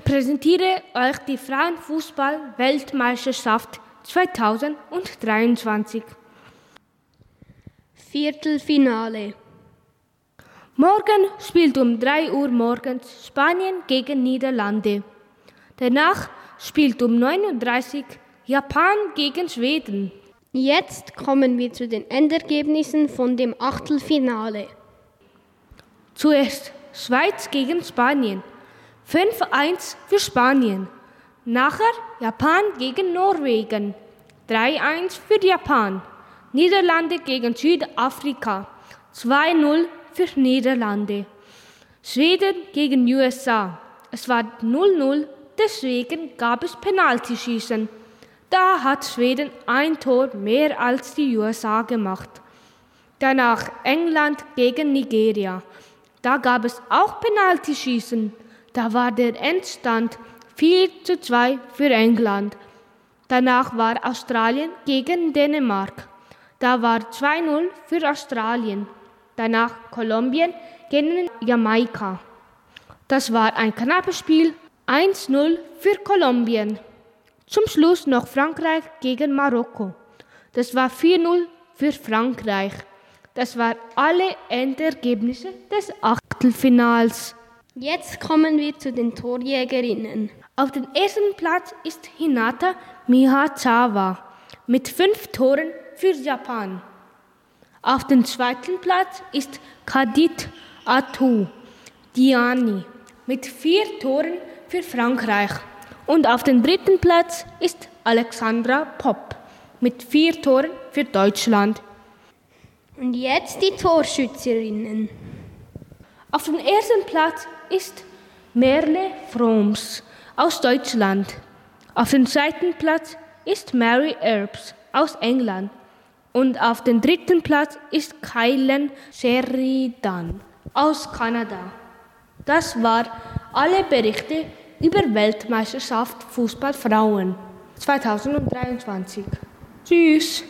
Ich präsentiere euch die Frauenfußball-Weltmeisterschaft 2023. Viertelfinale. Morgen spielt um 3 Uhr morgens Spanien gegen Niederlande. Danach spielt um 9.30 Uhr Japan gegen Schweden. Jetzt kommen wir zu den Endergebnissen von dem Achtelfinale. Zuerst Schweiz gegen Spanien. 5-1 für Spanien. Nachher Japan gegen Norwegen. 3-1 für Japan. Niederlande gegen Südafrika. 2-0 für Niederlande. Schweden gegen USA. Es war 0-0, deswegen gab es Penaltyschießen. Da hat Schweden ein Tor mehr als die USA gemacht. Danach England gegen Nigeria. Da gab es auch Penaltyschießen. Da war der Endstand 4 zu 2 für England. Danach war Australien gegen Dänemark. Da war 2-0 für Australien. Danach Kolumbien gegen Jamaika. Das war ein knappes Spiel. 1-0 für Kolumbien. Zum Schluss noch Frankreich gegen Marokko. Das war 4-0 für Frankreich. Das waren alle Endergebnisse des Achtelfinals. Jetzt kommen wir zu den Torjägerinnen. Auf dem ersten Platz ist Hinata Mihazawa mit fünf Toren für Japan. Auf dem zweiten Platz ist Kadit Atu Diani mit vier Toren für Frankreich. Und auf dem dritten Platz ist Alexandra Popp mit vier Toren für Deutschland. Und jetzt die Torschützerinnen. Auf dem ersten Platz ist Merle Froms aus Deutschland. Auf dem zweiten Platz ist Mary Earps aus England. Und auf dem dritten Platz ist Kylan Sheridan aus Kanada. Das waren alle Berichte über Weltmeisterschaft Fußball Frauen 2023. Tschüss.